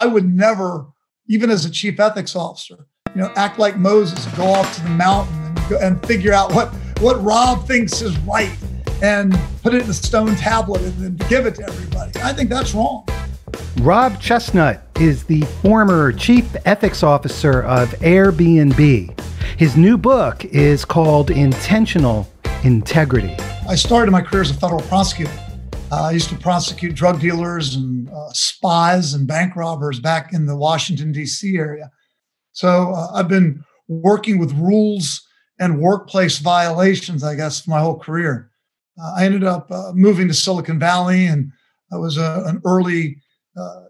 I would never, even as a chief ethics officer, you know, act like Moses, go off to the mountain and, go, and figure out what what Rob thinks is right and put it in a stone tablet and then give it to everybody. I think that's wrong. Rob Chesnut is the former chief ethics officer of Airbnb. His new book is called Intentional Integrity. I started my career as a federal prosecutor. Uh, I used to prosecute drug dealers and uh, spies and bank robbers back in the Washington, D.C. area. So uh, I've been working with rules and workplace violations, I guess, my whole career. Uh, I ended up uh, moving to Silicon Valley and I was a, an early uh,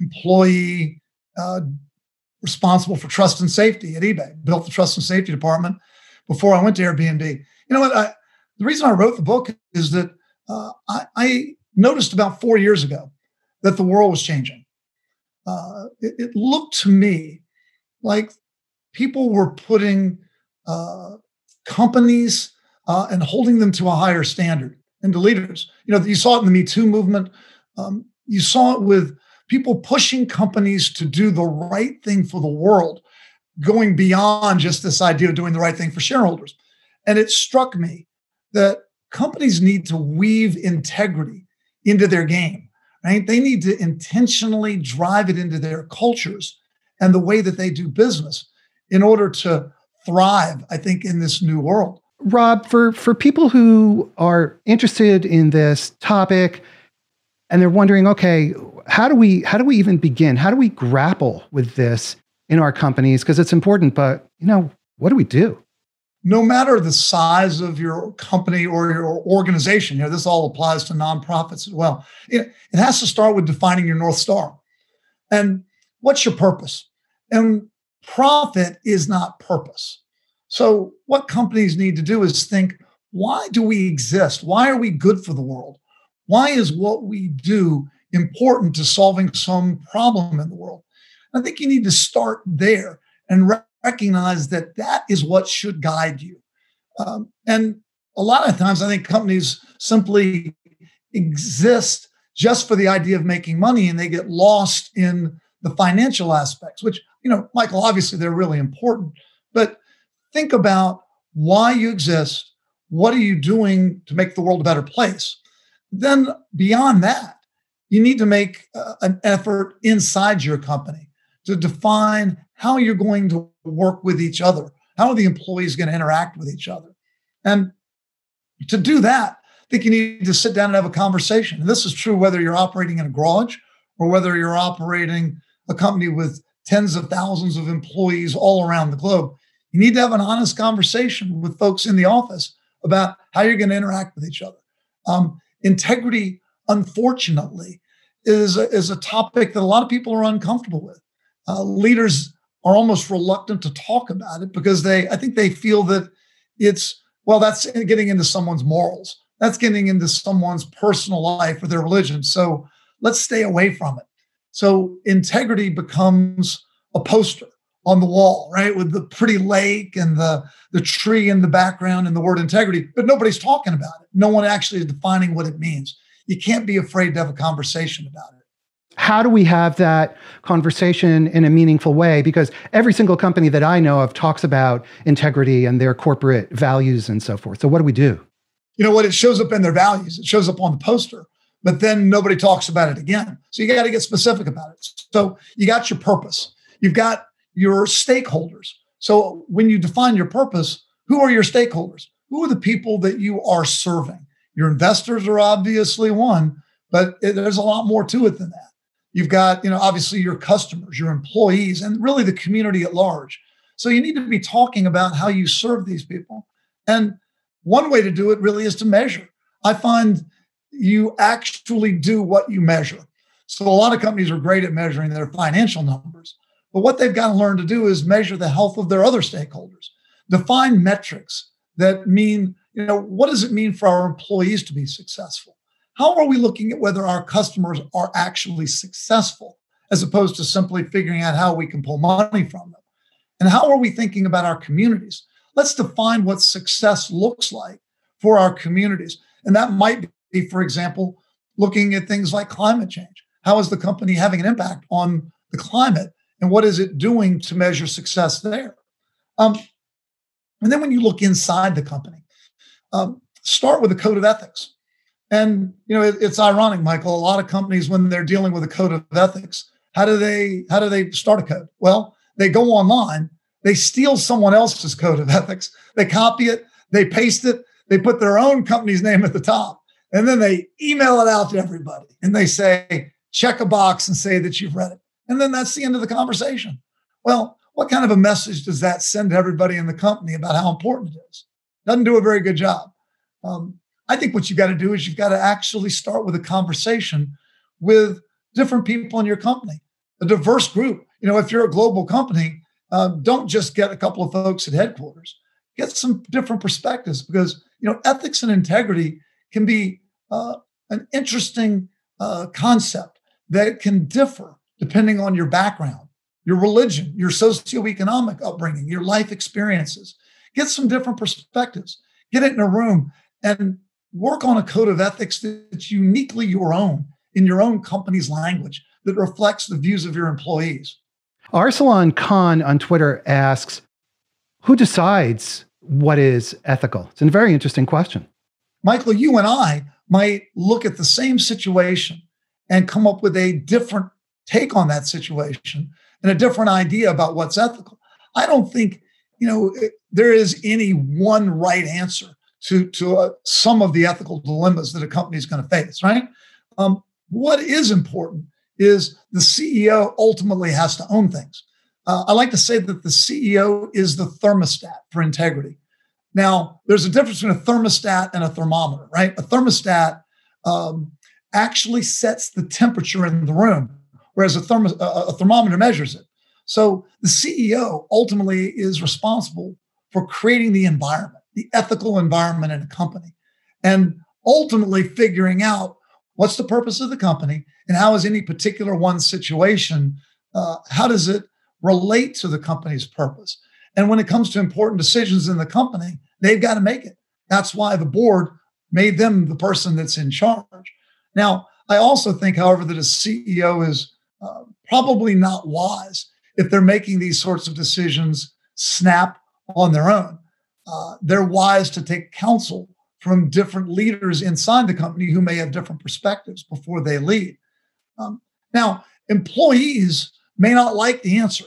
employee responsible for trust and safety at eBay, built the trust and safety department before I went to Airbnb. You know what? I, the reason I wrote the book is that uh, I, I, noticed about four years ago that the world was changing. Uh, it, it, looked to me like people were putting uh, companies uh, and holding them to a higher standard and the leaders. You know, you saw it in the Me Too movement. Um, you saw it with people pushing companies to do the right thing for the world, going beyond just this idea of doing the right thing for shareholders. And it struck me that companies need to weave integrity into their game, right? They need to intentionally drive it into their cultures and the way that they do business in order to thrive, I think, in this new world. Rob, for, for people who are interested in this topic and they're wondering, okay, how do we how do we even begin? How do we grapple with this in our companies? Because it's important, but you know, what do we do? No matter the size of your company or your organization, you know, this all applies to nonprofits as well. It, it has to start with defining your North Star. And what's your purpose? And profit is not purpose. So, what companies need to do is think why do we exist? Why are we good for the world? Why is what we do important to solving some problem in the world? I think you need to start there and recognize that that is what should guide you. Um, and a lot of times, I think companies simply exist just for the idea of making money and they get lost in the financial aspects, which, you know, Michael, obviously they're really important. But think about why you exist. What are you doing to make the world a better place? Then, beyond that, you need to make uh, an effort inside your company to define how you're going to work with each other. How are the employees going to interact with each other? And to do that, I think you need to sit down and have a conversation. And this is true whether you're operating in a garage or whether you're operating a company with tens of thousands of employees all around the globe. You need to have an honest conversation with folks in the office about how you're going to interact with each other. Um, integrity, unfortunately, is a, is a topic that a lot of people are uncomfortable with. Uh, leaders are almost reluctant to talk about it because they, I think they feel that it's, well, that's getting into someone's morals. That's getting into someone's personal life or their religion. So let's stay away from it. So integrity becomes a poster on the wall, right? With the pretty lake and the, the tree in the background and the word integrity, but nobody's talking about it. No one actually is defining what it means. You can't be afraid to have a conversation about it how do we have that conversation in a meaningful way? Because every single company that I know of talks about integrity and their corporate values and so forth. So, what do we do? You know what? It shows up in their values, it shows up on the poster, but then nobody talks about it again. So, you got to get specific about it. So, you got your purpose, you've got your stakeholders. So, when you define your purpose, who are your stakeholders? Who are the people that you are serving? Your investors are obviously one, but there's a lot more to it than that. You've got, you know, obviously your customers, your employees, and really the community at large. So you need to be talking about how you serve these people. And one way to do it really is to measure. I find you actually do what you measure. So a lot of companies are great at measuring their financial numbers. But what they've got to learn to do is measure the health of their other stakeholders. Define metrics that mean, you know, what does it mean for our employees to be successful? How are we looking at whether our customers are actually successful as opposed to simply figuring out how we can pull money from them? And how are we thinking about our communities? Let's define what success looks like for our communities. And that might be, for example, looking at things like climate change. How is the company having an impact on the climate and what is it doing to measure success there. Um, and then when you look inside the company, um, start with a code of ethics. And you know, it, it's ironic, Michael. A lot of companies, when they're dealing with a code of ethics, how do they how do they start a code? Well, they go online, they steal someone else's code of ethics, they copy it, they paste it, they put their own company's name at the top, and then they email it out to everybody. And they say, check a box and say that you've read it. And then that's the end of the conversation. Well, what kind of a message does that send to everybody in the company about how important it is? Doesn't do a very good job. Um, I think what you got to do is you've got to actually start with a conversation with different people in your company, a diverse group. You know, if you're a global company, um, don't just get a couple of folks at headquarters. Get some different perspectives because you know ethics and integrity can be uh, an interesting uh, concept that can differ depending on your background, your religion, your socioeconomic upbringing, your life experiences. Get some different perspectives. Get it in a room and work on a code of ethics that's uniquely your own in your own company's language that reflects the views of your employees. Arsalan Khan on Twitter asks, who decides what is ethical? It's a very interesting question. Michael, you and I might look at the same situation and come up with a different take on that situation and a different idea about what's ethical. I don't think, you know, there is any one right answer to to uh, some of the ethical dilemmas that a company is going to face. Right. Um, what is important is the CEO ultimately has to own things. Uh, I like to say that the CEO is the thermostat for integrity. Now, there's a difference between a thermostat and a thermometer, right? A thermostat um, actually sets the temperature in the room, whereas a, thermo- a thermometer measures it. So the CEO ultimately is responsible for creating the environment the ethical environment in a company. And ultimately figuring out what's the purpose of the company and how is any particular one situation uh, how does it relate to the company's purpose? And when it comes to important decisions in the company they've got to make it. That's why the board made them the person that's in charge. Now i also think however that a ceo is uh, probably not wise if they're making these sorts of decisions snap on their own uh, they're wise to take counsel from different leaders inside the company who may have different perspectives before they lead. Um, now, employees may not like the answer.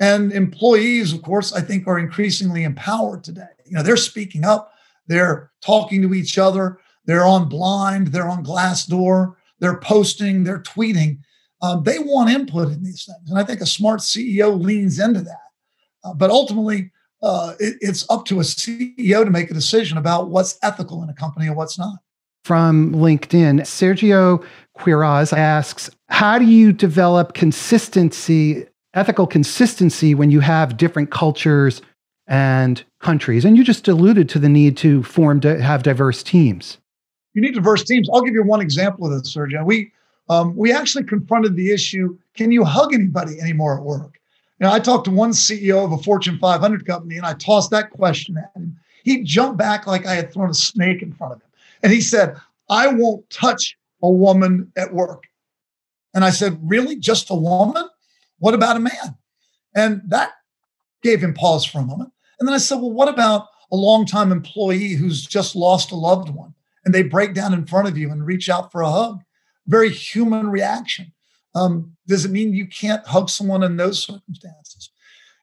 And employees, of course, I think are increasingly empowered today. You know, they're speaking up, they're talking to each other, they're on blind, they're on Glassdoor, they're posting, they're tweeting. Um, they want input in these things. And I think a smart CEO leans into that. Uh, but ultimately, uh, it, it's up to a CEO to make a decision about what's ethical in a company and what's not. From LinkedIn, Sergio Quiraz asks, how do you develop consistency, ethical consistency when you have different cultures and countries? And you just alluded to the need to form, to have diverse teams. You need diverse teams. I'll give you one example of this, Sergio. We, um, we actually confronted the issue, can you hug anybody anymore at work? You know, I talked to one CEO of a Fortune 500 company and I tossed that question at him. He jumped back like I had thrown a snake in front of him. And he said, I won't touch a woman at work. And I said, Really? Just a woman? What about a man? And that gave him pause for a moment. And then I said, Well, what about a longtime employee who's just lost a loved one and they break down in front of you and reach out for a hug? Very human reaction. Um, does it mean you can't hug someone in those circumstances?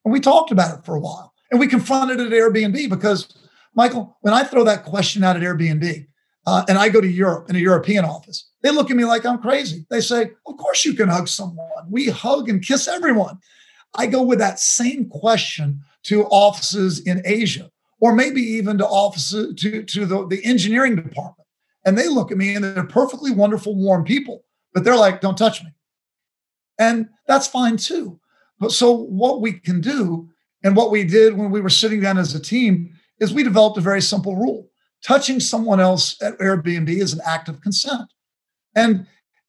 And we talked about it for a while and we confronted it at Airbnb because, Michael, when I throw that question out at Airbnb uh, and I go to Europe in a European office, they look at me like I'm crazy. They say, Of course you can hug someone. We hug and kiss everyone. I go with that same question to offices in Asia or maybe even to offices to, to the, the engineering department. And they look at me and they're perfectly wonderful, warm people, but they're like, Don't touch me. And that's fine too. But so what we can do and what we did when we were sitting down as a team is we developed a very simple rule. Touching someone else at Airbnb is an act of consent. And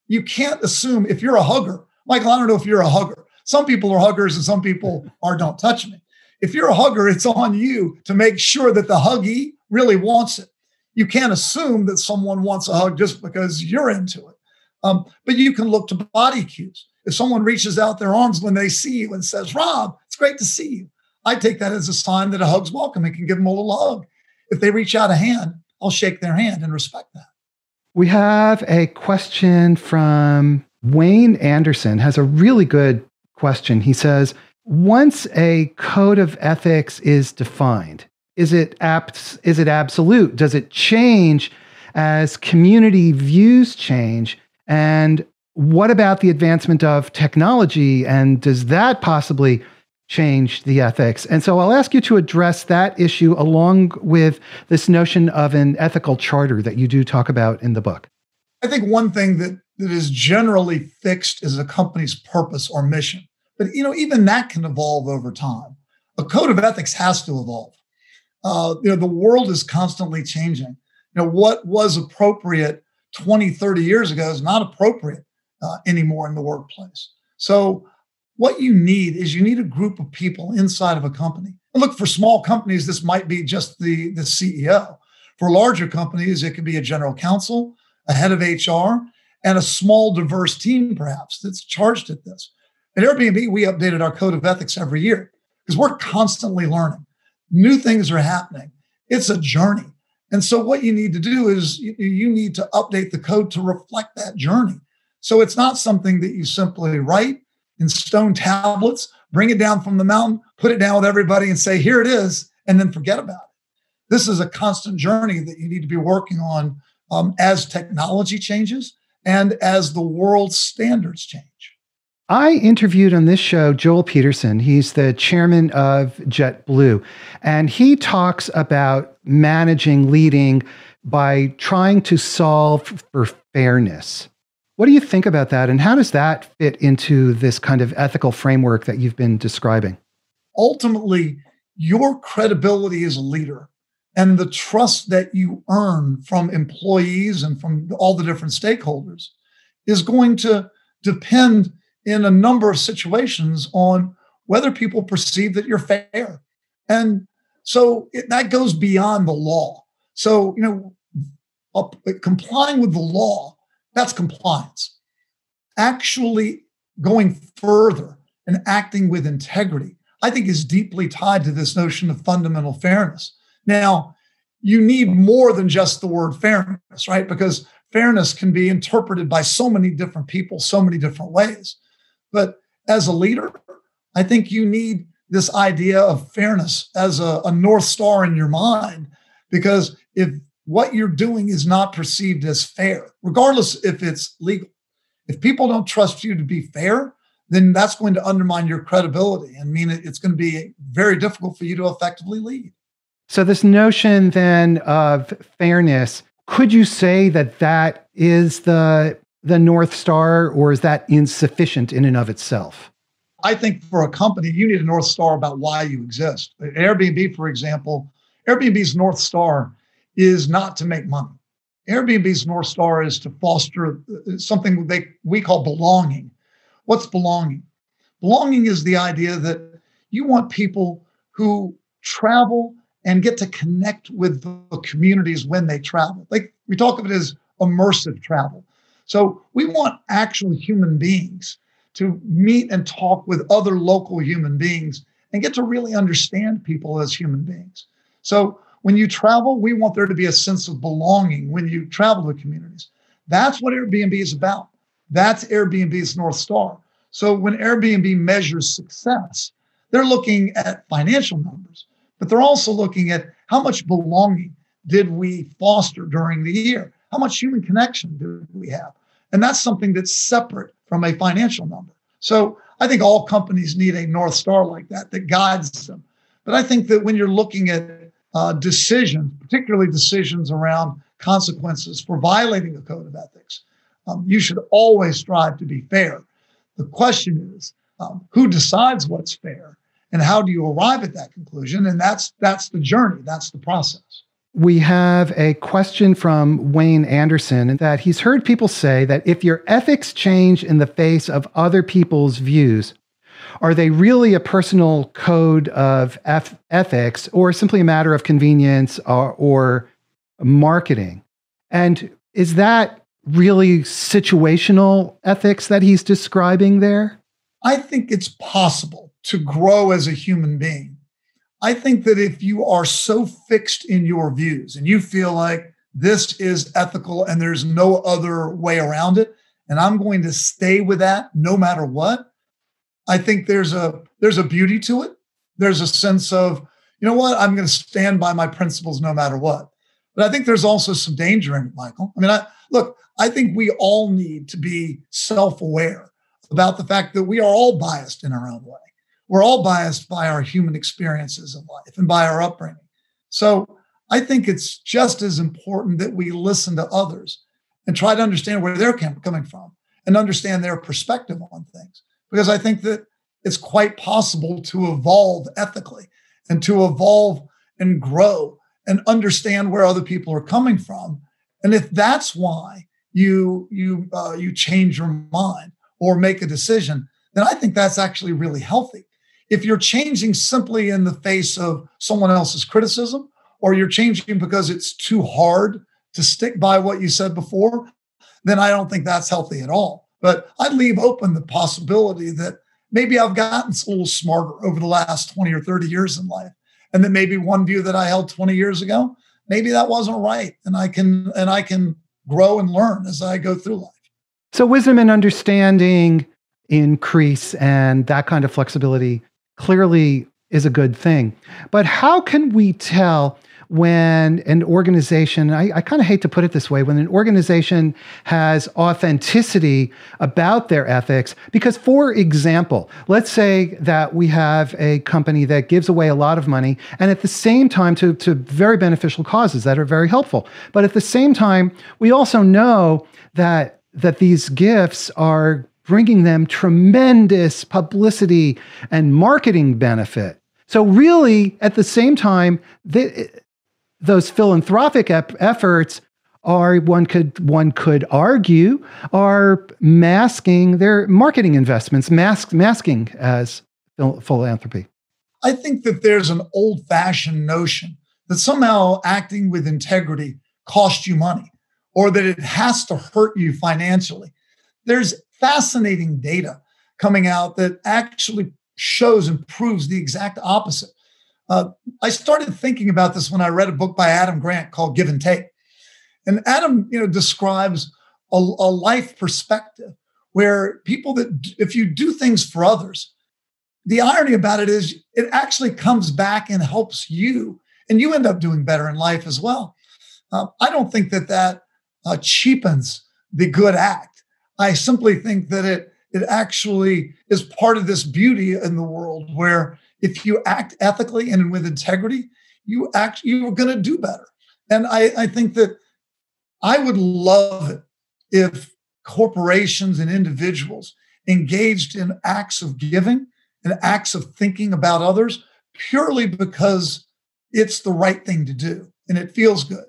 you can't assume if you're a hugger, Michael, I don't know if you're a hugger. Some people are huggers and some people are don't touch me. If you're a hugger, it's on you to make sure that the huggy really wants it. You can't assume that someone wants a hug just because you're into it. Um, but you can look to body cues If someone reaches out their arms when they see you and says, Rob, it's great to see you, I take that as a sign that a hug's welcome and can give them a little hug. If they reach out a hand, I'll shake their hand and respect that. We have a question from Wayne Anderson, has a really good question. He says, once a code of ethics is defined, is it abs- is it absolute? Does it change as community views change? And what about the advancement of technology? And does that possibly change the ethics? And so I'll ask you to address that issue along with this notion of an ethical charter that you do talk about in the book. I think one thing that, that is generally fixed is a company's purpose or mission. But you know, even that can evolve over time. A code of ethics has to evolve. Uh, you know, the world is constantly changing. You know, what was appropriate 20, 30 years ago is not appropriate uh, anymore in the workplace. So, what you need is you need a group of people inside of a company. And look, for small companies, this might be just the, the CEO. For larger companies, it could be a general counsel, a head of HR, and a small, diverse team, perhaps, that's charged at this. At Airbnb, we updated our code of ethics every year because we're constantly learning. New things are happening. It's a journey. And so, what you need to do is you need to update the code to reflect that journey. So, it's not something that you simply write in stone tablets, bring it down from the mountain, put it down with everybody, and say, here it is, and then forget about it. This is a constant journey that you need to be working on um, as technology changes and as the world's standards change. I interviewed on this show Joel Peterson. He's the chairman of JetBlue, and he talks about managing, leading by trying to solve for fairness. What do you think about that, and how does that fit into this kind of ethical framework that you've been describing? Ultimately, your credibility as a leader and the trust that you earn from employees and from all the different stakeholders is going to depend in a number of situations on whether people perceive that you're fair. And so it, that goes beyond the law. So, you know, up, complying with the law, that's compliance. Actually going further and acting with integrity, I think is deeply tied to this notion of fundamental fairness. Now, you need more than just the word fairness, right? Because fairness can be interpreted by so many different people, so many different ways. But as a leader, I think you need this idea of fairness as a, a North Star in your mind, because if what you're doing is not perceived as fair, regardless if it's legal, if people don't trust you to be fair, then that's going to undermine your credibility and mean it's going to be very difficult for you to effectively lead. So, this notion then of fairness, could you say that that is the the North Star, or is that insufficient in and of itself? I think for a company, you need a North Star about why you exist. Airbnb, for example, Airbnb's North Star is not to make money. Airbnb's North Star is to foster uh, something they we call belonging. What's belonging? Belonging is the idea that you want people who travel and get to connect with the communities when they travel. Like we talk of it as immersive travel. So we want actual human beings to meet and talk with other local human beings and get to really understand people as human beings. So when you travel, we want there to be a sense of belonging when you travel to communities. That's what Airbnb is about. That's Airbnb's North Star. So when Airbnb measures success, they're looking at financial numbers, but they're also looking at how much belonging did we foster during the year? How much human connection do we have? And that's something that's separate from a financial number. So I think all companies need a North Star like that that guides them. But I think that when you're looking at uh, decisions, particularly decisions around consequences for violating a code of ethics, um, you should always strive to be fair. The question is, um, who decides what's fair, and how do you arrive at that conclusion? And that's that's the journey. That's the process we have a question from Wayne Anderson that he's heard people say that if your ethics change in the face of other people's views, are they really a personal code of F- ethics or simply a matter of convenience or, or marketing? And is that really situational ethics that he's describing there? I think it's possible to grow as a human being. I think that if you are so fixed in your views and you feel like this is ethical and there's no other way around it, and I'm going to stay with that no matter what, I think there's a there's a beauty to it. There's a sense of, you know what, I'm going to stand by my principles no matter what. But I think there's also some danger in it, Michael. I mean, I look, I think we all need to be self-aware about the fact that we are all biased in our own way. We're all biased by our human experiences of life and by our upbringing. So I think it's just as important that we listen to others and try to understand where they're coming from and understand their perspective on things. Because I think that it's quite possible to evolve ethically and to evolve and grow and understand where other people are coming from. And if that's why you you uh, you change your mind or make a decision, then I think that's actually really healthy. If you're changing simply in the face of someone else's criticism, or you're changing because it's too hard to stick by what you said before, then I don't think that's healthy at all. But I'd leave open the possibility that maybe I've gotten a little smarter over the last 20 or 30 years in life. And that maybe one view that I held 20 years ago, maybe that wasn't right. And I can and I can grow and learn as I go through life. So wisdom and understanding increase and that kind of flexibility clearly is a good thing. But how can we tell when an organization, I, I kind of hate to put it this way, when an organization has authenticity about their ethics, because for example, let's say that we have a company that gives away a lot of money and at the same time to, to very beneficial causes that are very helpful. But at the same time, we also know that that these gifts are bringing them tremendous publicity and marketing benefit. So, really, at the same time, they, those philanthropic ep- efforts are one could one could argue are masking their marketing investments, mask, masking as philanthropy. I think that there's an old-fashioned notion that somehow acting with integrity costs you money, or that it has to hurt you financially. There's fascinating data coming out that actually shows and proves the exact opposite. Uh, I started thinking about this when I read a book by Adam Grant called Give and Take. And Adam, you know, describes a, a life perspective where people that, if you do things for others, the irony about it is it actually comes back and helps you, and you end up doing better in life as well. Uh, I don't think that that uh, cheapens the good act. I simply think that it it actually is part of this beauty in the world where if you act ethically and with integrity, you act you're going to do better. And I, I think that I would love it if corporations and individuals engaged in acts of giving and acts of thinking about others purely because it's the right thing to do and it feels good.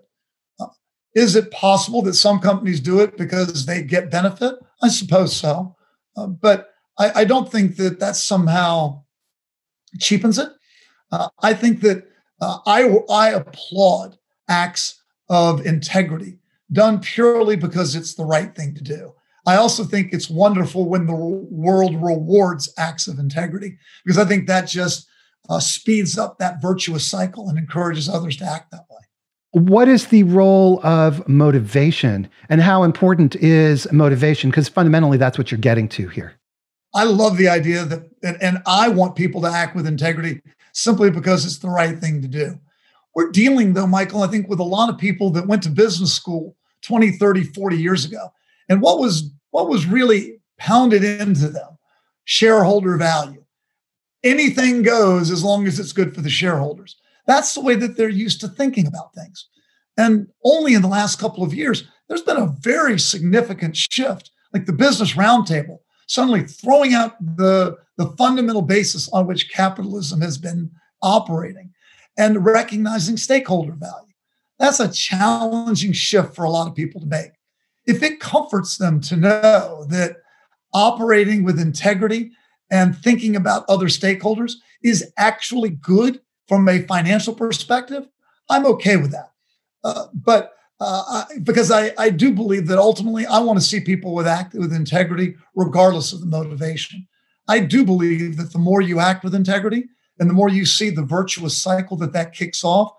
Uh, is it possible that some companies do it because they get benefit? I suppose so. Uh, but I, I, don't think that that's somehow cheapens it. Uh, I think that uh, I, I applaud acts of integrity done purely because it's the right thing to do. I also think it's wonderful when the world rewards acts of integrity because I think that just uh, speeds up that virtuous cycle and encourages others to act that way. What is the role of motivation and how important is motivation? Because fundamentally, that's what you're getting to here. I love the idea that, and, and I want people to act with integrity simply because it's the right thing to do. We're dealing, though, Michael, I think, with a lot of people that went to business school 20, 30, 40 years ago. And what was what was really pounded into them? Shareholder value. Anything goes as long as it's good for the shareholders. That's the way that they're used to thinking about things. And only in the last couple of years, there's been a very significant shift, like the Business Roundtable suddenly throwing out the, the fundamental basis on which capitalism has been operating and recognizing stakeholder value. That's a challenging shift for a lot of people to make. If it comforts them to know that operating with integrity and thinking about other stakeholders is actually good from a financial perspective, I'm okay with that. Uh, but uh, I, because I, I do believe that ultimately I want to see people with act with integrity, regardless of the motivation. I do believe that the more you act with integrity and the more you see the virtuous cycle that that kicks off,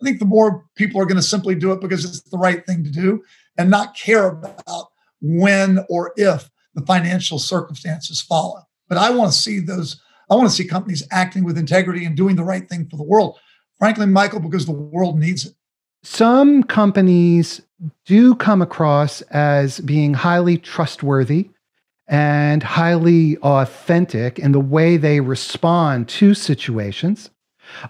I think the more people are going to simply do it because it's the right thing to do and not care about when or if the financial circumstances follow. But I want to see those, I want to see companies acting with integrity and doing the right thing for the world. Frankly, Michael, because the world needs it. Some companies do come across as being highly trustworthy and highly authentic in the way they respond to situations.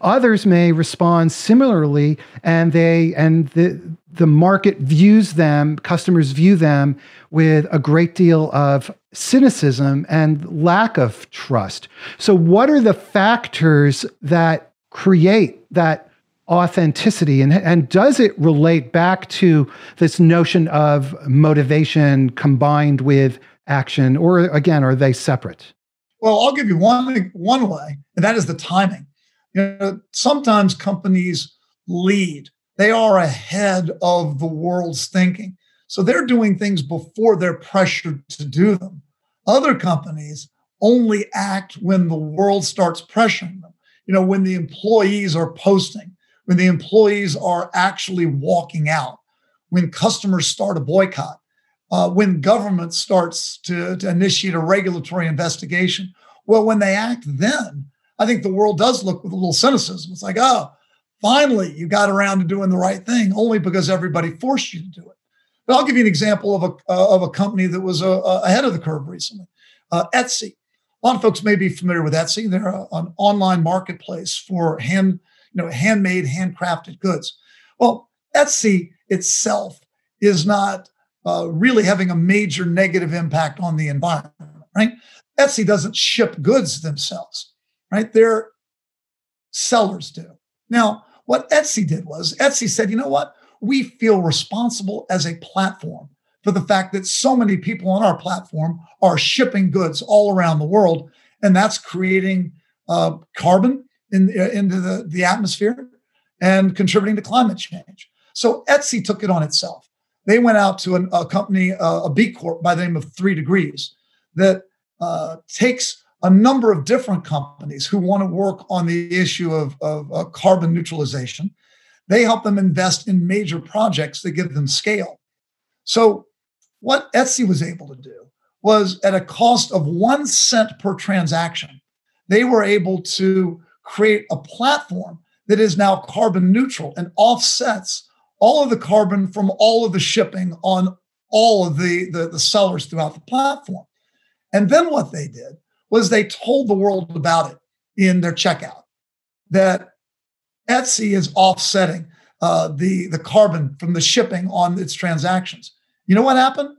Others may respond similarly, and they and the the market views them, customers view them with a great deal of cynicism and lack of trust. So, what are the factors that create that authenticity? And, and does it relate back to this notion of motivation combined with action or again are they separate? Well i'll give you one one way and that is the timing. You know sometimes companies lead. They are ahead of the world's thinking. So they're doing things before they're pressured to do them. Other companies only act when the world starts pressuring them. You know when the employees are posting when the employees are actually walking out, when customers start a boycott, uh, when government starts to, to initiate a regulatory investigation. Well, when they act then, I think the world does look with a little cynicism. It's like, oh, finally you got around to doing the right thing only because everybody forced you to do it. But I'll give you an example of a, uh, of a company that was uh, uh ahead of the curve recently uh, Etsy. A lot of folks may be familiar with Etsy. They're a, an online marketplace for hand you know, handmade, handcrafted goods. Well, Etsy itself is not uh, really having a major negative impact on the environment, right? Etsy doesn't ship goods themselves, right? Their sellers do. Now, what Etsy did was Etsy said, you know what? We feel responsible as a platform for the fact that so many people on our platform are shipping goods all around the world, and that's creating uh, carbon in, into the, the atmosphere and contributing to climate change. So Etsy took it on itself. They went out to an, a company, uh, a B Corp by the name of Three Degrees, that uh, takes a number of different companies who want to work on the issue of, of uh, carbon neutralization. They help them invest in major projects that give them scale. So, what Etsy was able to do was at a cost of one cent per transaction, they were able to create a platform that is now carbon neutral and offsets all of the carbon from all of the shipping on all of the, the, the sellers throughout the platform. And then what they did was they told the world about it in their checkout that Etsy is offsetting uh, the, the carbon from the shipping on its transactions. You know what happened?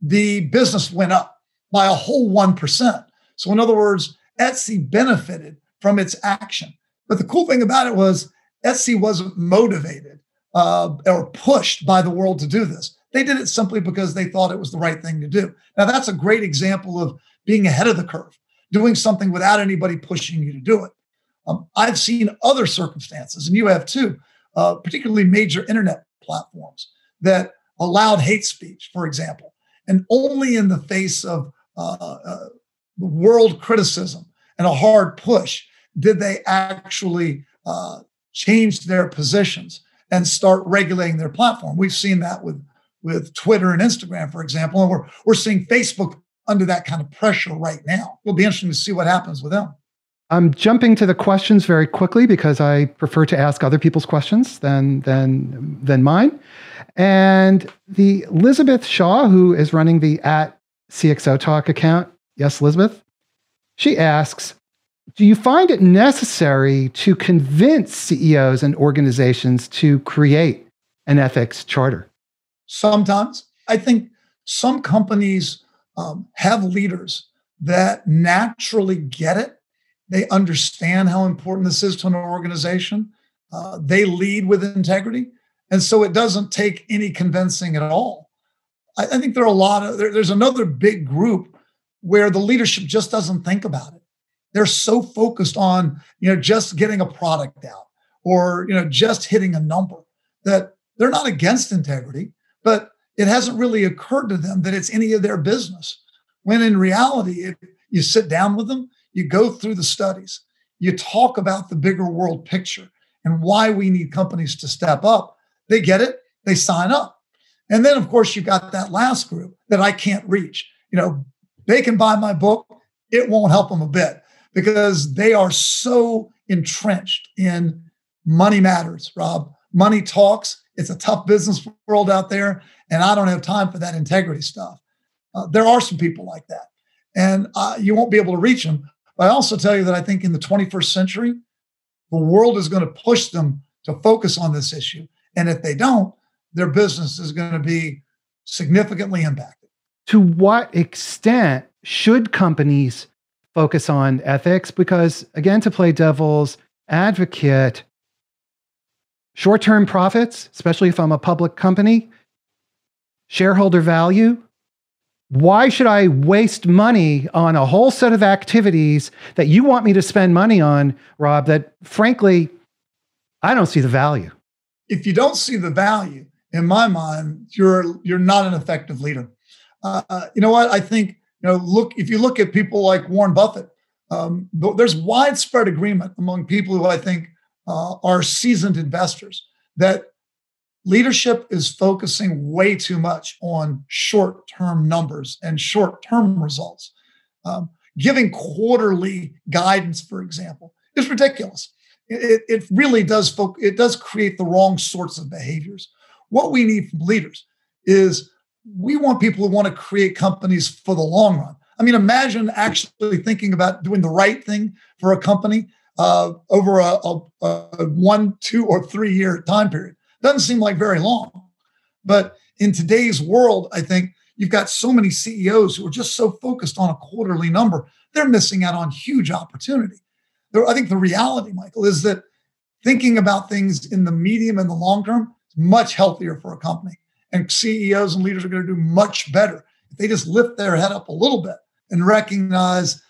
The business went up by a whole 1%. So, in other words, Etsy benefited from its action. But the cool thing about it was Etsy wasn't motivated uh, or pushed by the world to do this. They did it simply because they thought it was the right thing to do. Now, that's a great example of being ahead of the curve, doing something without anybody pushing you to do it. Um, I've seen other circumstances, and you have too, uh, particularly major internet platforms that allowed hate speech, for example, and only in the face of uh, uh world criticism and a hard push did they actually uh, change their positions and start regulating their platform? We've seen that with with Twitter and Instagram, for example, and we're we're seeing Facebook under that kind of pressure right now. It'll be interesting to see what happens with them. I'm jumping to the questions very quickly because I prefer to ask other people's questions than than than mine. And the Elizabeth Shaw, who is running the at CXO Talk account, yes, Elizabeth, she asks, do you find it necessary to convince CEOs and organizations to create an ethics charter? Sometimes. I think some companies um, have leaders that naturally get it. They understand how important this is to an organization. Uh, they lead with integrity. And so it doesn't take any convincing at all. I, I think there are a lot of, there, there's another big group where the leadership just doesn't think about it they're so focused on you know just getting a product out or you know just hitting a number that they're not against integrity, but it hasn't really occurred to them that it's any of their business. When in reality, if you sit down with them, you go through the studies, you talk about the bigger world picture and why we need companies to step up. They get it, they sign up. And then, of course, you've got that last group that I can't reach. You know, they can buy my book, it won't help them a bit because they are so entrenched in money matters, Rob. Money talks. It's a tough business world out there, and I don't have time for that integrity stuff. Uh, there are some people like that, and uh, you won't be able to reach them. But I also tell you that I think in the 21st century, the world is going to push them to focus on this issue. And if they don't, their business is going to be significantly impacted. To what extent should companies focus on ethics? Because, again, to play devil's advocate, short term profits, especially if I'm a public company, shareholder value, why should I waste money on a whole set of activities that you want me to spend money on, Rob, that frankly, I don't see the value? If you don't see the value, in my mind, you're you're not an effective leader. Uh, uh you know what? I think you know. Look, if you look at people like Warren Buffett, um, there's widespread agreement among people who I think uh, are seasoned investors that leadership is focusing way too much on short term numbers and short term results. Um, giving quarterly guidance, for example, is ridiculous. It, it really does fo- it does create the wrong sorts of behaviors. What we need from leaders is we want people who want to create companies for the long run. I mean, imagine actually thinking about doing the right thing for a company uh, over a, a, a one, two, or three year time period. Doesn't seem like very long. But in today's world, I think you've got so many CEOs who are just so focused on a quarterly number, they're missing out on huge opportunity. I think the reality, Michael, is that thinking about things in the medium and the long term is much healthier for a company. And CEOs and leaders are going to do much better if they just lift their head up a little bit and recognize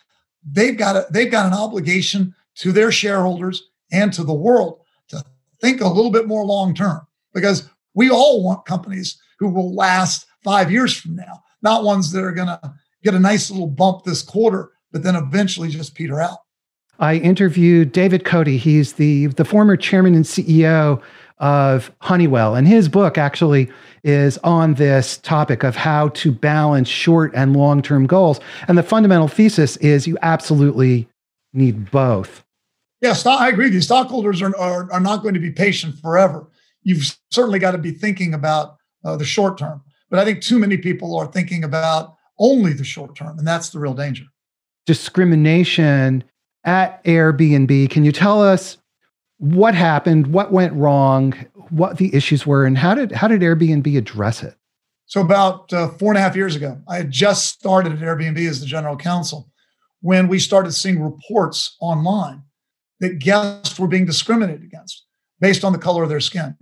they've got a, they've got an obligation to their shareholders and to the world to think a little bit more long term because we all want companies who will last five years from now, not ones that are going to get a nice little bump this quarter, but then eventually just peter out. I interviewed David Cote. He's the, the former chairman and CEO of Honeywell. And his book actually is on this topic of how to balance short and long term goals. And the fundamental thesis is you absolutely need both. Yes, I agree with you. Stockholders are, are, are not going to be patient forever. You've certainly got to be thinking about uh, the short term. But I think too many people are thinking about only the short term, and that's the real danger. Discrimination at Airbnb. Can you tell us what happened, what went wrong, what the issues were, and how did how did Airbnb address it? So about uh, four and a half years ago, I had just started at Airbnb as the general counsel when we started seeing reports online that guests were being discriminated against based on the color of their skin,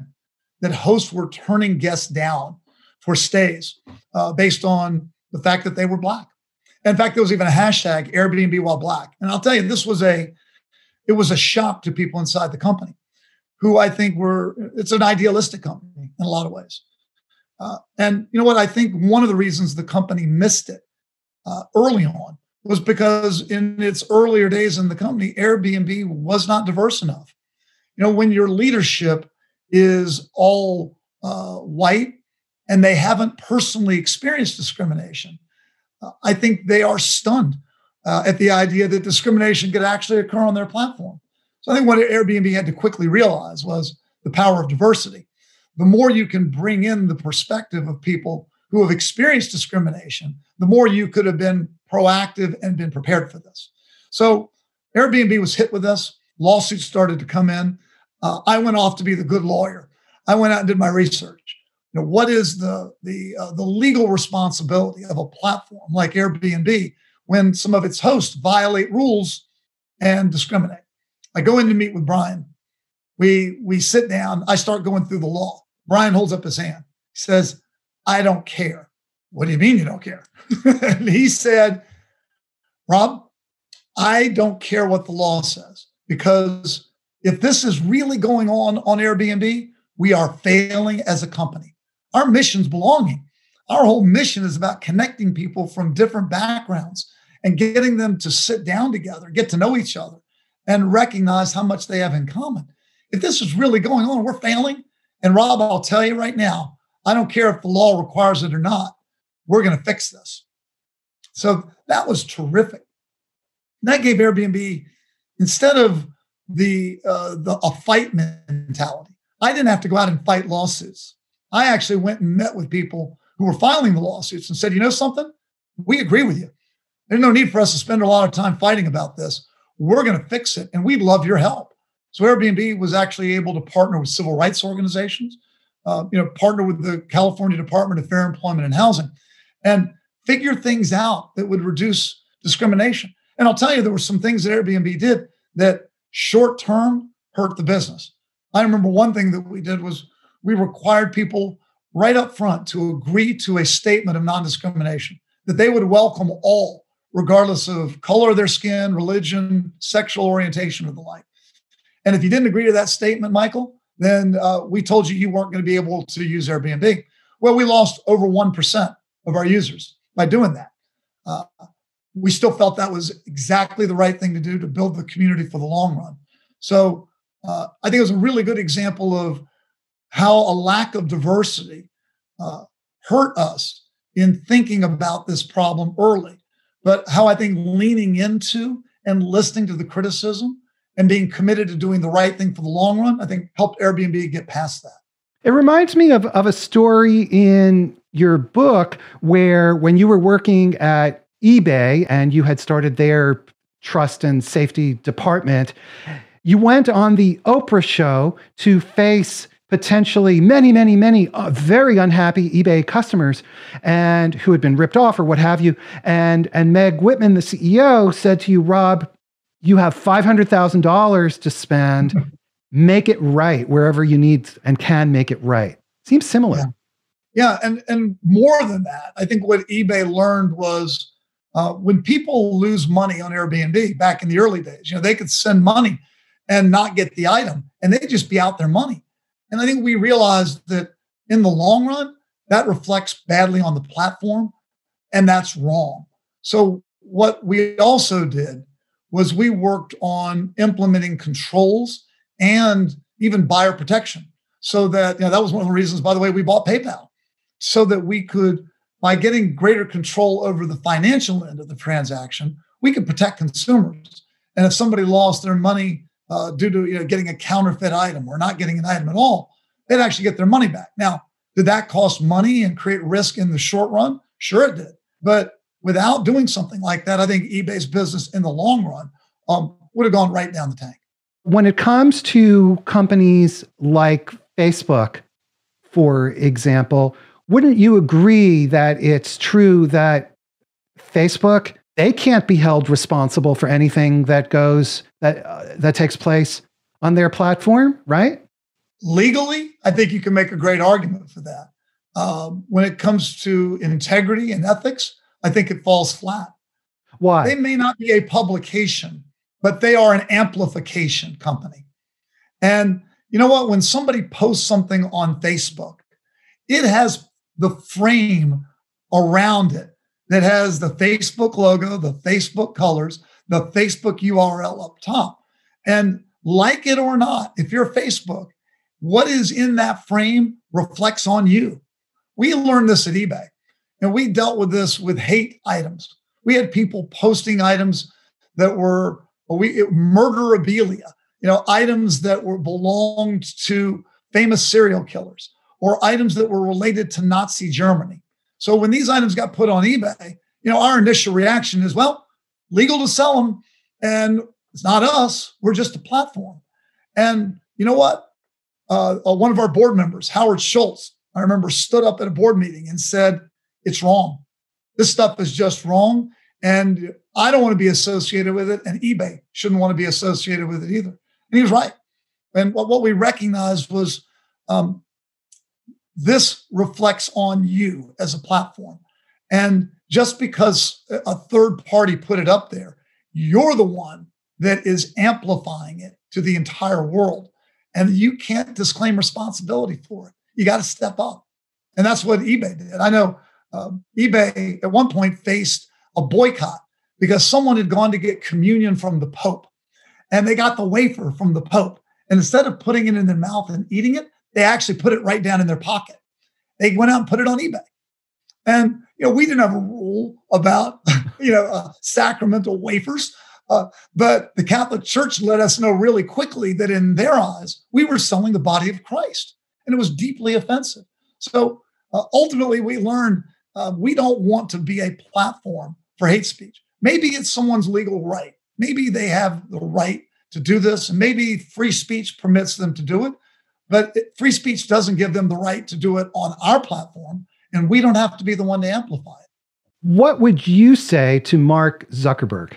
that hosts were turning guests down for stays uh, based on the fact that they were black. In fact, there was even a hashtag Airbnb while black. And I'll tell you, this was a it was a shock to people inside the company who I think were it's an idealistic company in a lot of ways. Uh, and you know what? I think one of the reasons the company missed it uh, early on was because in its earlier days in the company, Airbnb was not diverse enough. You know, when your leadership is all uh, white and they haven't personally experienced discrimination, uh, I think they are stunned uh, at the idea that discrimination could actually occur on their platform. So I think what Airbnb had to quickly realize was the power of diversity. The more you can bring in the perspective of people who have experienced discrimination, the more you could have been proactive and been prepared for this. So Airbnb was hit with this. Lawsuits started to come in. Uh, I went off to be the good lawyer. I went out and did my research. You know, what is the the uh, the legal responsibility of a platform like Airbnb when some of its hosts violate rules and discriminate? I go in to meet with Brian. We we sit down. I start going through the law. Brian holds up his hand. He says, "I don't care." What do you mean you don't care? and he said, Rob, I don't care what the law says because if this is really going on on Airbnb, we are failing as a company. Our mission's belonging. Our whole mission is about connecting people from different backgrounds and getting them to sit down together, get to know each other, and recognize how much they have in common. If this is really going on, we're failing. And Rob, I'll tell you right now, I don't care if the law requires it or not, we're going to fix this. So that was terrific. That gave Airbnb, instead of the, uh, the a fight mentality, I didn't have to go out and fight lawsuits. I actually went and met with people who were filing the lawsuits and said, you know something? We agree with you. There's no need for us to spend a lot of time fighting about this. We're going to fix it and we'd love your help. So Airbnb was actually able to partner with civil rights organizations, uh, you know, partner with the California Department of Fair Employment and Housing, and figure things out that would reduce discrimination. And I'll tell you, there were some things that Airbnb did that short term hurt the business. I remember one thing that we did was we required people right up front to agree to a statement of non discrimination, that they would welcome all, regardless of color of their skin, religion, sexual orientation, or the like. And if you didn't agree to that statement, Michael, then uh, we told you you weren't going to be able to use Airbnb. Well, we lost over 1% of our users by doing that. Uh, we still felt that was exactly the right thing to do to build the community for the long run. So uh, I think it was a really good example of how a lack of diversity uh, hurt us in thinking about this problem early, but how I think leaning into and listening to the criticism and being committed to doing the right thing for the long run, I think helped Airbnb get past that. It reminds me of, of a story in your book where when you were working at eBay and you had started their trust and safety department, you went on the Oprah show to face potentially many, many, many uh, very unhappy eBay customers and who had been ripped off or what have you. And and Meg Whitman, the CEO, said to you, Rob, you have five hundred thousand dollars to spend. make it right wherever you need and can make it right. Seems similar. Yeah. Yeah, and and more than that, I think what eBay learned was uh, when people lose money on Airbnb back in the early days, you know, they could send money and not get the item, and they'd just be out their money. And I think we realized that in the long run, that reflects badly on the platform, and that's wrong. So what we also did was we worked on implementing controls and even buyer protection, so that you know that was one of the reasons, by the way, we bought PayPal so that we could, by getting greater control over the financial end of the transaction, we could protect consumers. And if somebody lost their money uh, due to you know, getting a counterfeit item or not getting an item at all, they'd actually get their money back. Now, did that cost money and create risk in the short run? Sure, it did. But without doing something like that, I think eBay's business in the long run um, would have gone right down the tank. When it comes to companies like Facebook, for example, wouldn't you agree that it's true that Facebook they can't be held responsible for anything that goes that uh, that takes place on their platform, right? Legally, I think you can make a great argument for that. Um, when it comes to integrity and ethics, I think it falls flat. Why? They may not be a publication, but they are an amplification company. And you know what? When somebody posts something on Facebook, it has the frame around it that has the Facebook logo, the Facebook colors, the Facebook URL up top. And like it or not, if you're Facebook, what is in that frame reflects on you. We learned this at eBay and we dealt with this with hate items. We had people posting items that were we murderabilia, you know, items that were belonged to famous serial killers or items that were related to Nazi Germany. So when these items got put on eBay, you know, our initial reaction is, well, legal to sell them, and it's not us. We're just a platform. And you know what? Uh, uh, one of our board members, Howard Schultz, I remember stood up at a board meeting and said, "It's wrong. This stuff is just wrong, and I don't want to be associated with it, and eBay shouldn't want to be associated with it either." And he was right. And what, what we recognized was um, this reflects on you as a platform. And just because a third party put it up there, you're the one that is amplifying it to the entire world. and you can't disclaim responsibility for it. You got to step up. And that's what eBay did. I know um, eBay at one point faced a boycott because someone had gone to get communion from the Pope and they got the wafer from the Pope. And instead of putting it in their mouth and eating it, they actually put it right down in their pocket. They went out and put it on eBay. And you know, we didn't have a rule about you know uh, sacramental wafers, uh, but the Catholic Church let us know really quickly that in their eyes we were selling the body of Christ, and it was deeply offensive. So uh, ultimately, we learned uh, we don't want to be a platform for hate speech. Maybe it's someone's legal right. Maybe they have the right to do this, and maybe free speech permits them to do it. But free speech doesn't give them the right to do it on our platform, and we don't have to be the one to amplify it. What would you say to Mark Zuckerberg?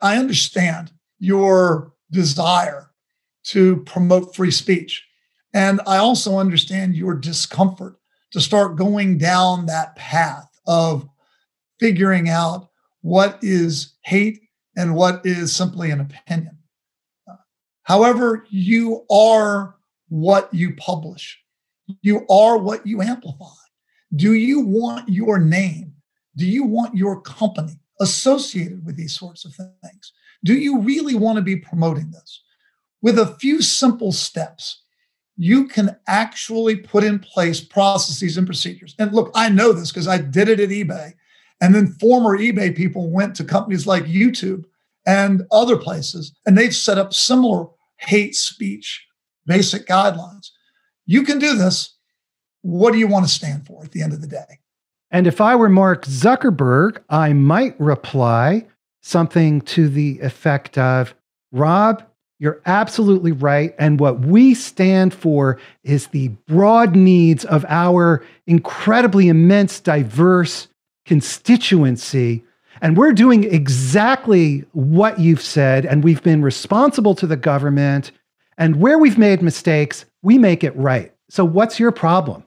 I understand your desire to promote free speech. And I also understand your discomfort to start going down that path of figuring out what is hate and what is simply an opinion. However, you are what you publish, you are what you amplify. Do you want your name? Do you want your company associated with these sorts of things? Do you really want to be promoting this? With a few simple steps, you can actually put in place processes and procedures. And look, I know this because I did it at eBay. And then former eBay people went to companies like YouTube and other places, and they've set up similar hate speech basic guidelines. You can do this. What do you want to stand for at the end of the day? And if I were Mark Zuckerberg, I might reply something to the effect of Rob, you're absolutely right. And what we stand for is the broad needs of our incredibly immense, diverse constituency. And we're doing exactly what you've said. And we've been responsible to the government and where we've made mistakes, we make it right. So, what's your problem?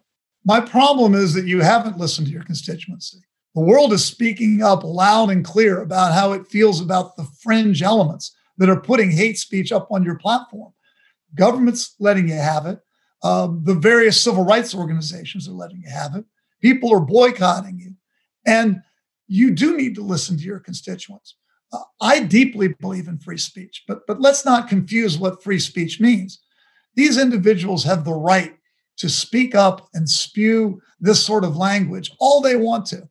My problem is that you haven't listened to your constituency. The world is speaking up loud and clear about how it feels about the fringe elements that are putting hate speech up on your platform. Government's letting you have it. Uh, the various civil rights organizations are letting you have it. People are boycotting you. And you do need to listen to your constituents. Uh, I deeply believe in free speech, but, but let's not confuse what free speech means. These individuals have the right to speak up and spew this sort of language all they want to,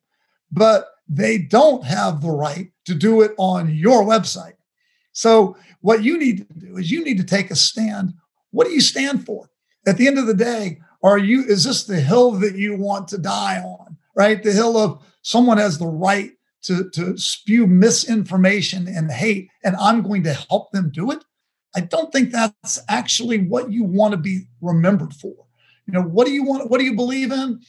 but they don't have the right to do it on your website. So, what you need to do is you need to take a stand. What do you stand for? At the end of the day, are you is this the hill that you want to die on? Right? The hill of someone has the right to, to spew misinformation and hate, and I'm going to help them do it. I don't think that's actually what you want to be remembered for. You know, what do you want? What do you believe in?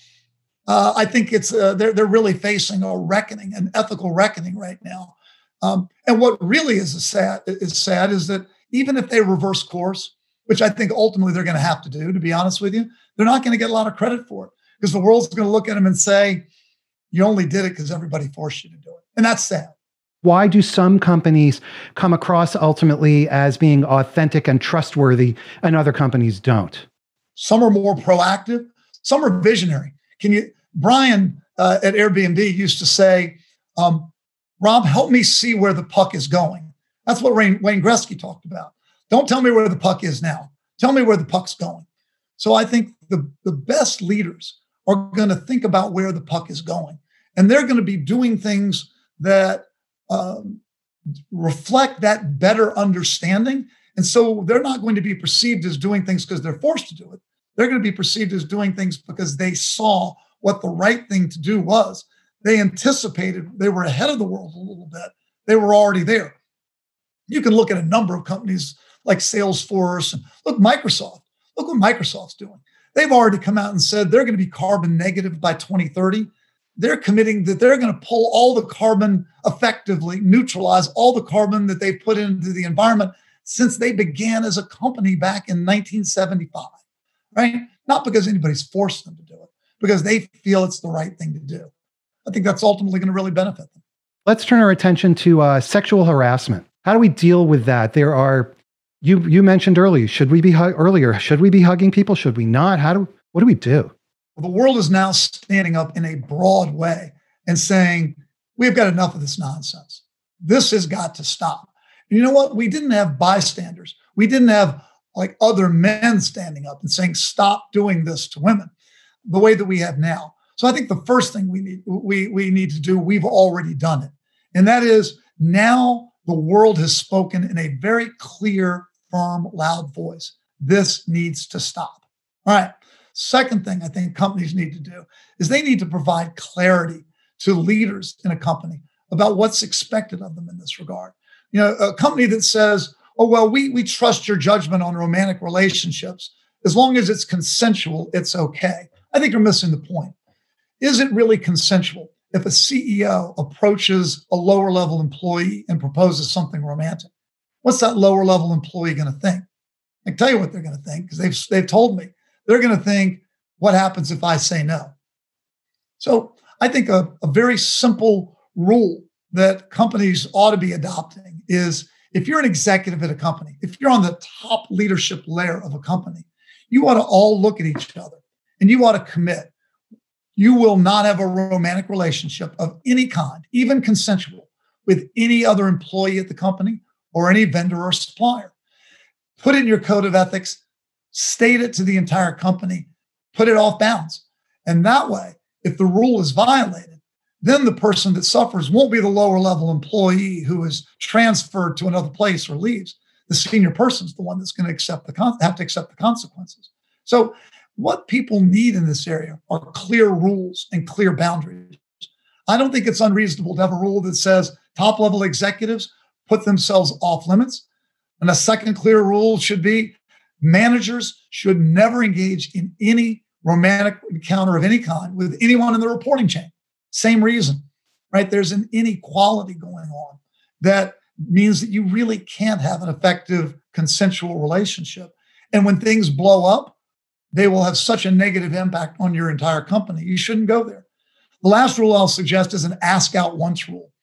Uh, I think it's uh, they're they're really facing a reckoning, an ethical reckoning right now. Um, and what really is sad is sad is that even if they reverse course, which I think ultimately they're going to have to do, to be honest with you, they're not going to get a lot of credit for it because the world's going to look at them and say, you only did it because everybody forced you to do it. And that's sad. Why do some companies come across ultimately as being authentic and trustworthy and other companies don't? Some are more proactive, some are visionary. Can you, Brian uh, at Airbnb used to say, um, Rob, help me see where the puck is going. That's what Wayne, Wayne Gretzky talked about. Don't tell me where the puck is now. Tell me where the puck's going. So I think the, the best leaders are going to think about where the puck is going. And they're going to be doing things that um, reflect that better understanding. And so they're not going to be perceived as doing things because they're forced to do it. They're going to be perceived as doing things because they saw what the right thing to do was. They anticipated, they were ahead of the world a little bit. They were already there. You can look at a number of companies like Salesforce and look, Microsoft. Look what Microsoft's doing. They've already come out and said they're going to be carbon negative by 2030 they're committing that they're going to pull all the carbon effectively, neutralize all the carbon that they put into the environment since they began as a company back in 1975, right? Not because anybody's forced them to do it, because they feel it's the right thing to do. I think that's ultimately going to really benefit them. Let's turn our attention to uh, sexual harassment. How do we deal with that? There are You you mentioned earlier, should we be earlier? Should we be hugging people? Should we not? How do what do we do? Well, the world is now standing up in a broad way and saying we've got enough of this nonsense. This has got to stop. And you know what? We didn't have bystanders. We didn't have like other men standing up and saying stop doing this to women the way that we have now. So I think the first thing we need we we need to do we've already done it. And that is now the world has spoken in a very clear, firm, loud voice. This needs to stop. All right. Second thing I think companies need to do is they need to provide clarity to leaders in a company about what's expected of them in this regard. You know, a company that says, "Oh well, we we trust your judgment on romantic relationships. As long as it's consensual, it's okay." I think you're missing the point. Is it really consensual if a CEO approaches a lower level employee and proposes something romantic? What's that lower level employee going to think? I can tell you what they're going to think because they've, they've told me. They're going to think, what happens if I say no? So I think a, a very simple rule that companies ought to be adopting is if you're an executive at a company, if you're on the top leadership layer of a company, you ought to all look at each other and you ought to commit you will not have a romantic relationship of any kind, even consensual, with any other employee at the company or any vendor or supplier. Put in your code of ethics, state it to the entire company, put it off bounds. And that way, if the rule is violated, then the person that suffers won't be the lower level employee who is transferred to another place or leaves. The senior person is the one that's going to accept the con- have to accept the consequences. So what people need in this area are clear rules and clear boundaries. I don't think it's unreasonable to have a rule that says top level executives put themselves off limits. And a second clear rule should be managers should never engage in any romantic encounter of any kind with anyone in the reporting chain. Same reason, right? There's an inequality going on that means that you really can't have an effective consensual relationship. And when things blow up, they will have such a negative impact on your entire company. You shouldn't go there. The last rule I'll suggest is an ask out once rule.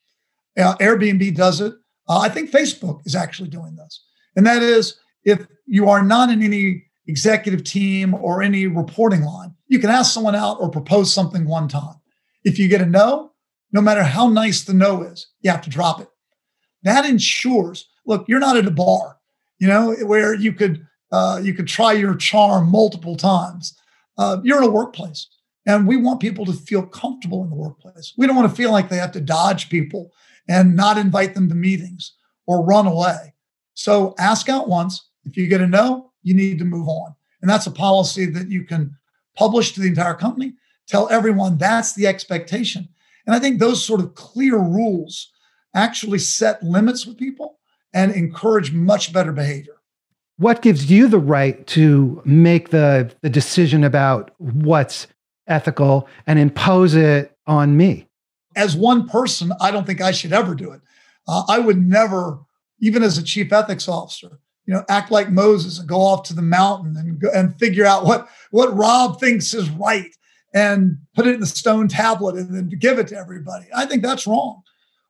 Uh, Airbnb does it. Uh, I think Facebook is actually doing this. And that is if you are not in any executive team or any reporting line, you can ask someone out or propose something one time. If you get a no, no matter how nice the no is, you have to drop it. That ensures, look, you're not at a bar, you know, where you could uh, you could try your charm multiple times. Uh, you're in a workplace, and we want people to feel comfortable in the workplace. We don't want to feel like they have to dodge people and not invite them to meetings or run away. So ask out once. If you get a no, you need to move on. And that's a policy that you can publish to the entire company, tell everyone that's the expectation. And I think those sort of clear rules actually set limits with people and encourage much better behavior what gives you the right to make the, the decision about what's ethical and impose it on me? As one person, I don't think I should ever do it. Uh, I would never, even as a chief ethics officer, you know, act like Moses and go off to the mountain and go, and figure out what what Rob thinks is right and put it in the stone tablet and then give it to everybody. I think that's wrong.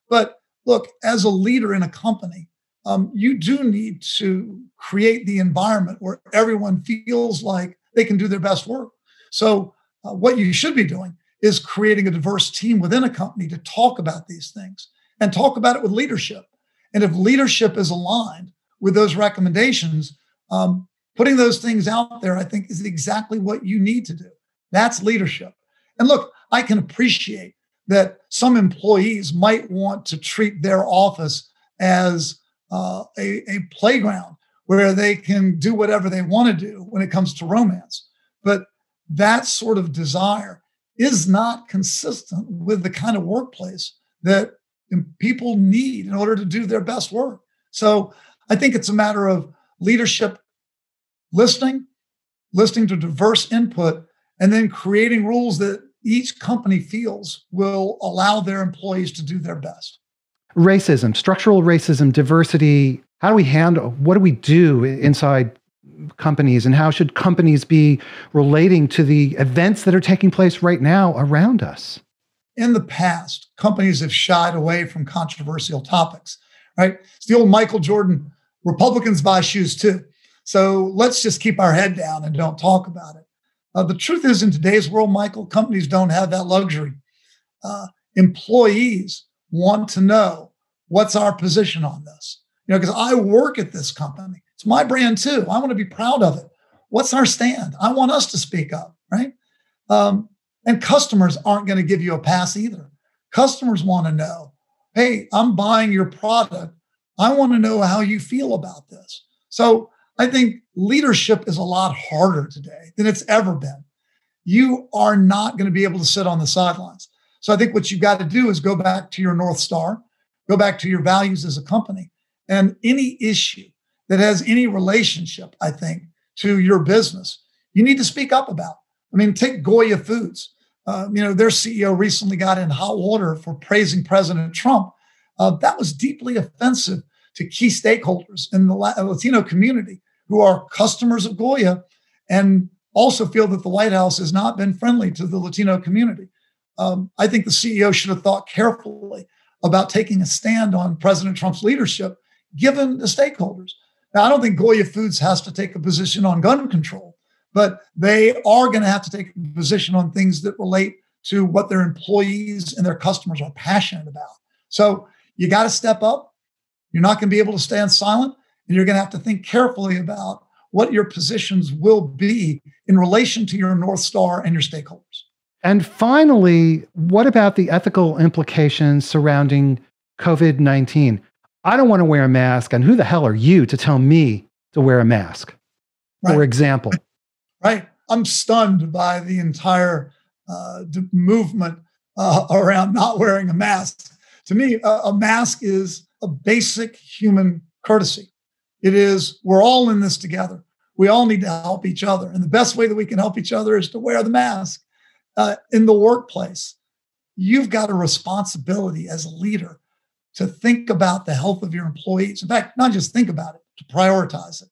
But look, as a leader in a company, um, you do need to create the environment where everyone feels like they can do their best work. So, uh, what you should be doing is creating a diverse team within a company to talk about these things and talk about it with leadership. And if leadership is aligned with those recommendations, um, putting those things out there, I think, is exactly what you need to do. That's leadership. And look, I can appreciate that some employees might want to treat their office as uh, a, a playground where they can do whatever they want to do when it comes to romance. But that sort of desire is not consistent with the kind of workplace that people need in order to do their best work. So I think it's a matter of leadership listening, listening to diverse input, and then creating rules that each company feels will allow their employees to do their best racism, structural racism, diversity. How do we handle? What do we do inside companies, and how should companies be relating to the events that are taking place right now around us? In the past, companies have shied away from controversial topics. Right? It's the old Michael Jordan Republicans buy shoes too. So let's just keep our head down and don't talk about it. Uh, the truth is, in today's world, Michael, companies don't have that luxury. Uh, employees want to know what's our position on this. You know, because I work at this company. It's my brand too. I want to be proud of it. What's our stand? I want us to speak up, right? Um, and customers aren't going to give you a pass either. Customers want to know, hey, I'm buying your product. I want to know how you feel about this. So I think leadership is a lot harder today than it's ever been. You are not going to be able to sit on the sidelines. So I think what you've got to do is go back to your North Star, go back to your values as a company, and any issue that has any relationship, I think, to your business, you need to speak up about. I mean, take Goya Foods. Uh, you know, their CEO recently got in hot water for praising President Trump. Uh, that was deeply offensive to key stakeholders in the Latino community who are customers of Goya and also feel that the White House has not been friendly to the Latino community. Um, I think the CEO should have thought carefully about taking a stand on President Trump's leadership, given the stakeholders. Now, I don't think Goya Foods has to take a position on gun control, but they are going to have to take a position on things that relate to what their employees and their customers are passionate about. So you got to step up. You're not going to be able to stand silent, and you're going to have to think carefully about what your positions will be in relation to your North Star and your stakeholders. And finally, what about the ethical implications surrounding COVID 19? I don't want to wear a mask, and who the hell are you to tell me to wear a mask? Right. For example. Right. I'm stunned by the entire uh, movement uh, around not wearing a mask. To me, a, a mask is a basic human courtesy. It is, we're all in this together. We all need to help each other. And the best way that we can help each other is to wear the mask. Uh, in the workplace, you've got a responsibility as a leader to think about the health of your employees. In fact, not just think about it, to prioritize it.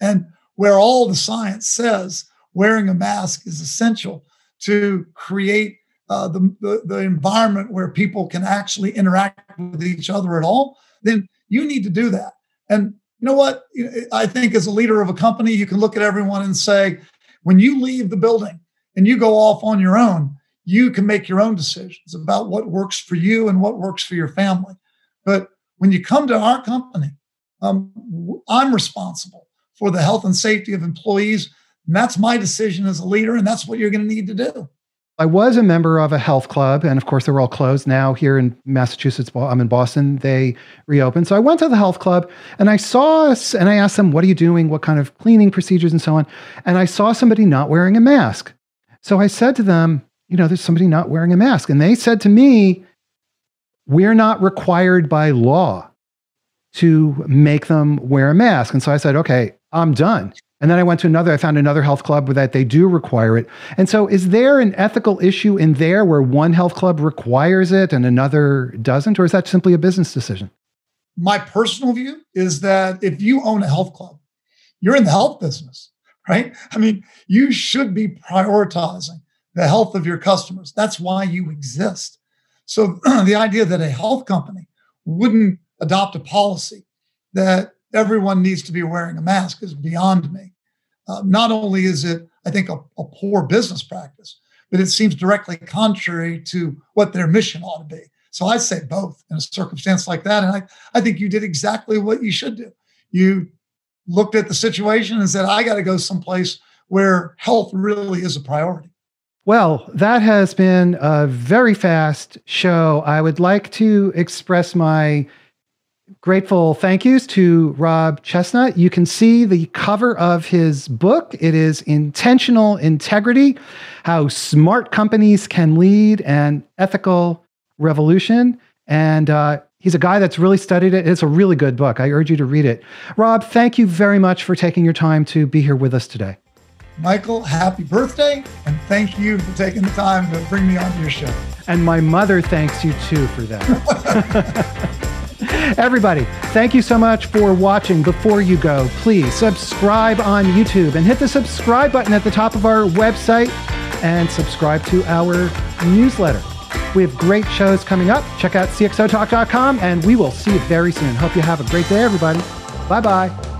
And where all the science says wearing a mask is essential to create uh, the, the, the environment where people can actually interact with each other at all, then you need to do that. And you know what? I think as a leader of a company, you can look at everyone and say, when you leave the building and you go off on your own, you can make your own decisions about what works for you and what works for your family. But when you come to our company, um, I'm responsible for the health and safety of employees. And that's my decision as a leader, and that's what you're going to need to do. I was a member of a health club, and of course, they're all closed now here in Massachusetts. I'm in Boston. They reopened. So I went to the health club and I saw, and I asked them, What are you doing? What kind of cleaning procedures and so on? And I saw somebody not wearing a mask. So I said to them, You know, there's somebody not wearing a mask. And they said to me, We're not required by law to make them wear a mask. And so I said, Okay, I'm done. And then I went to another, I found another health club where that they do require it. And so is there an ethical issue in there where one health club requires it and another doesn't? Or is that simply a business decision? My personal view is that if you own a health club, you're in the health business, right? I mean, you should be prioritizing the health of your customers. That's why you exist. So the idea that a health company wouldn't adopt a policy that everyone needs to be wearing a mask is beyond me. Uh, not only is it, I think, a, a, poor business practice, but it seems directly contrary to what their mission ought to be. So I say both in a circumstance like that. And I, I think you did exactly what you should do. You looked at the situation and said, I got to go someplace where health really is a priority. Well, that has been a very fast show. I would like to express my Grateful thank yous to Rob Chesnut. You can see the cover of his book. It is Intentional Integrity How Smart Companies Can Lead an Ethical Revolution. And uh, he's a guy that's really studied it. It's a really good book. I urge you to read it. Rob, thank you very much for taking your time to be here with us today. Michael, happy birthday, and thank you for taking the time to bring me onto your show. And my mother thanks you too for that. Everybody, thank you so much for watching. Before you go, please subscribe on YouTube and hit the subscribe button at the top of our website and subscribe to our newsletter. We have great shows coming up. Check out cxotalk.com and we will see you very soon. Hope you have a great day, everybody. Bye bye.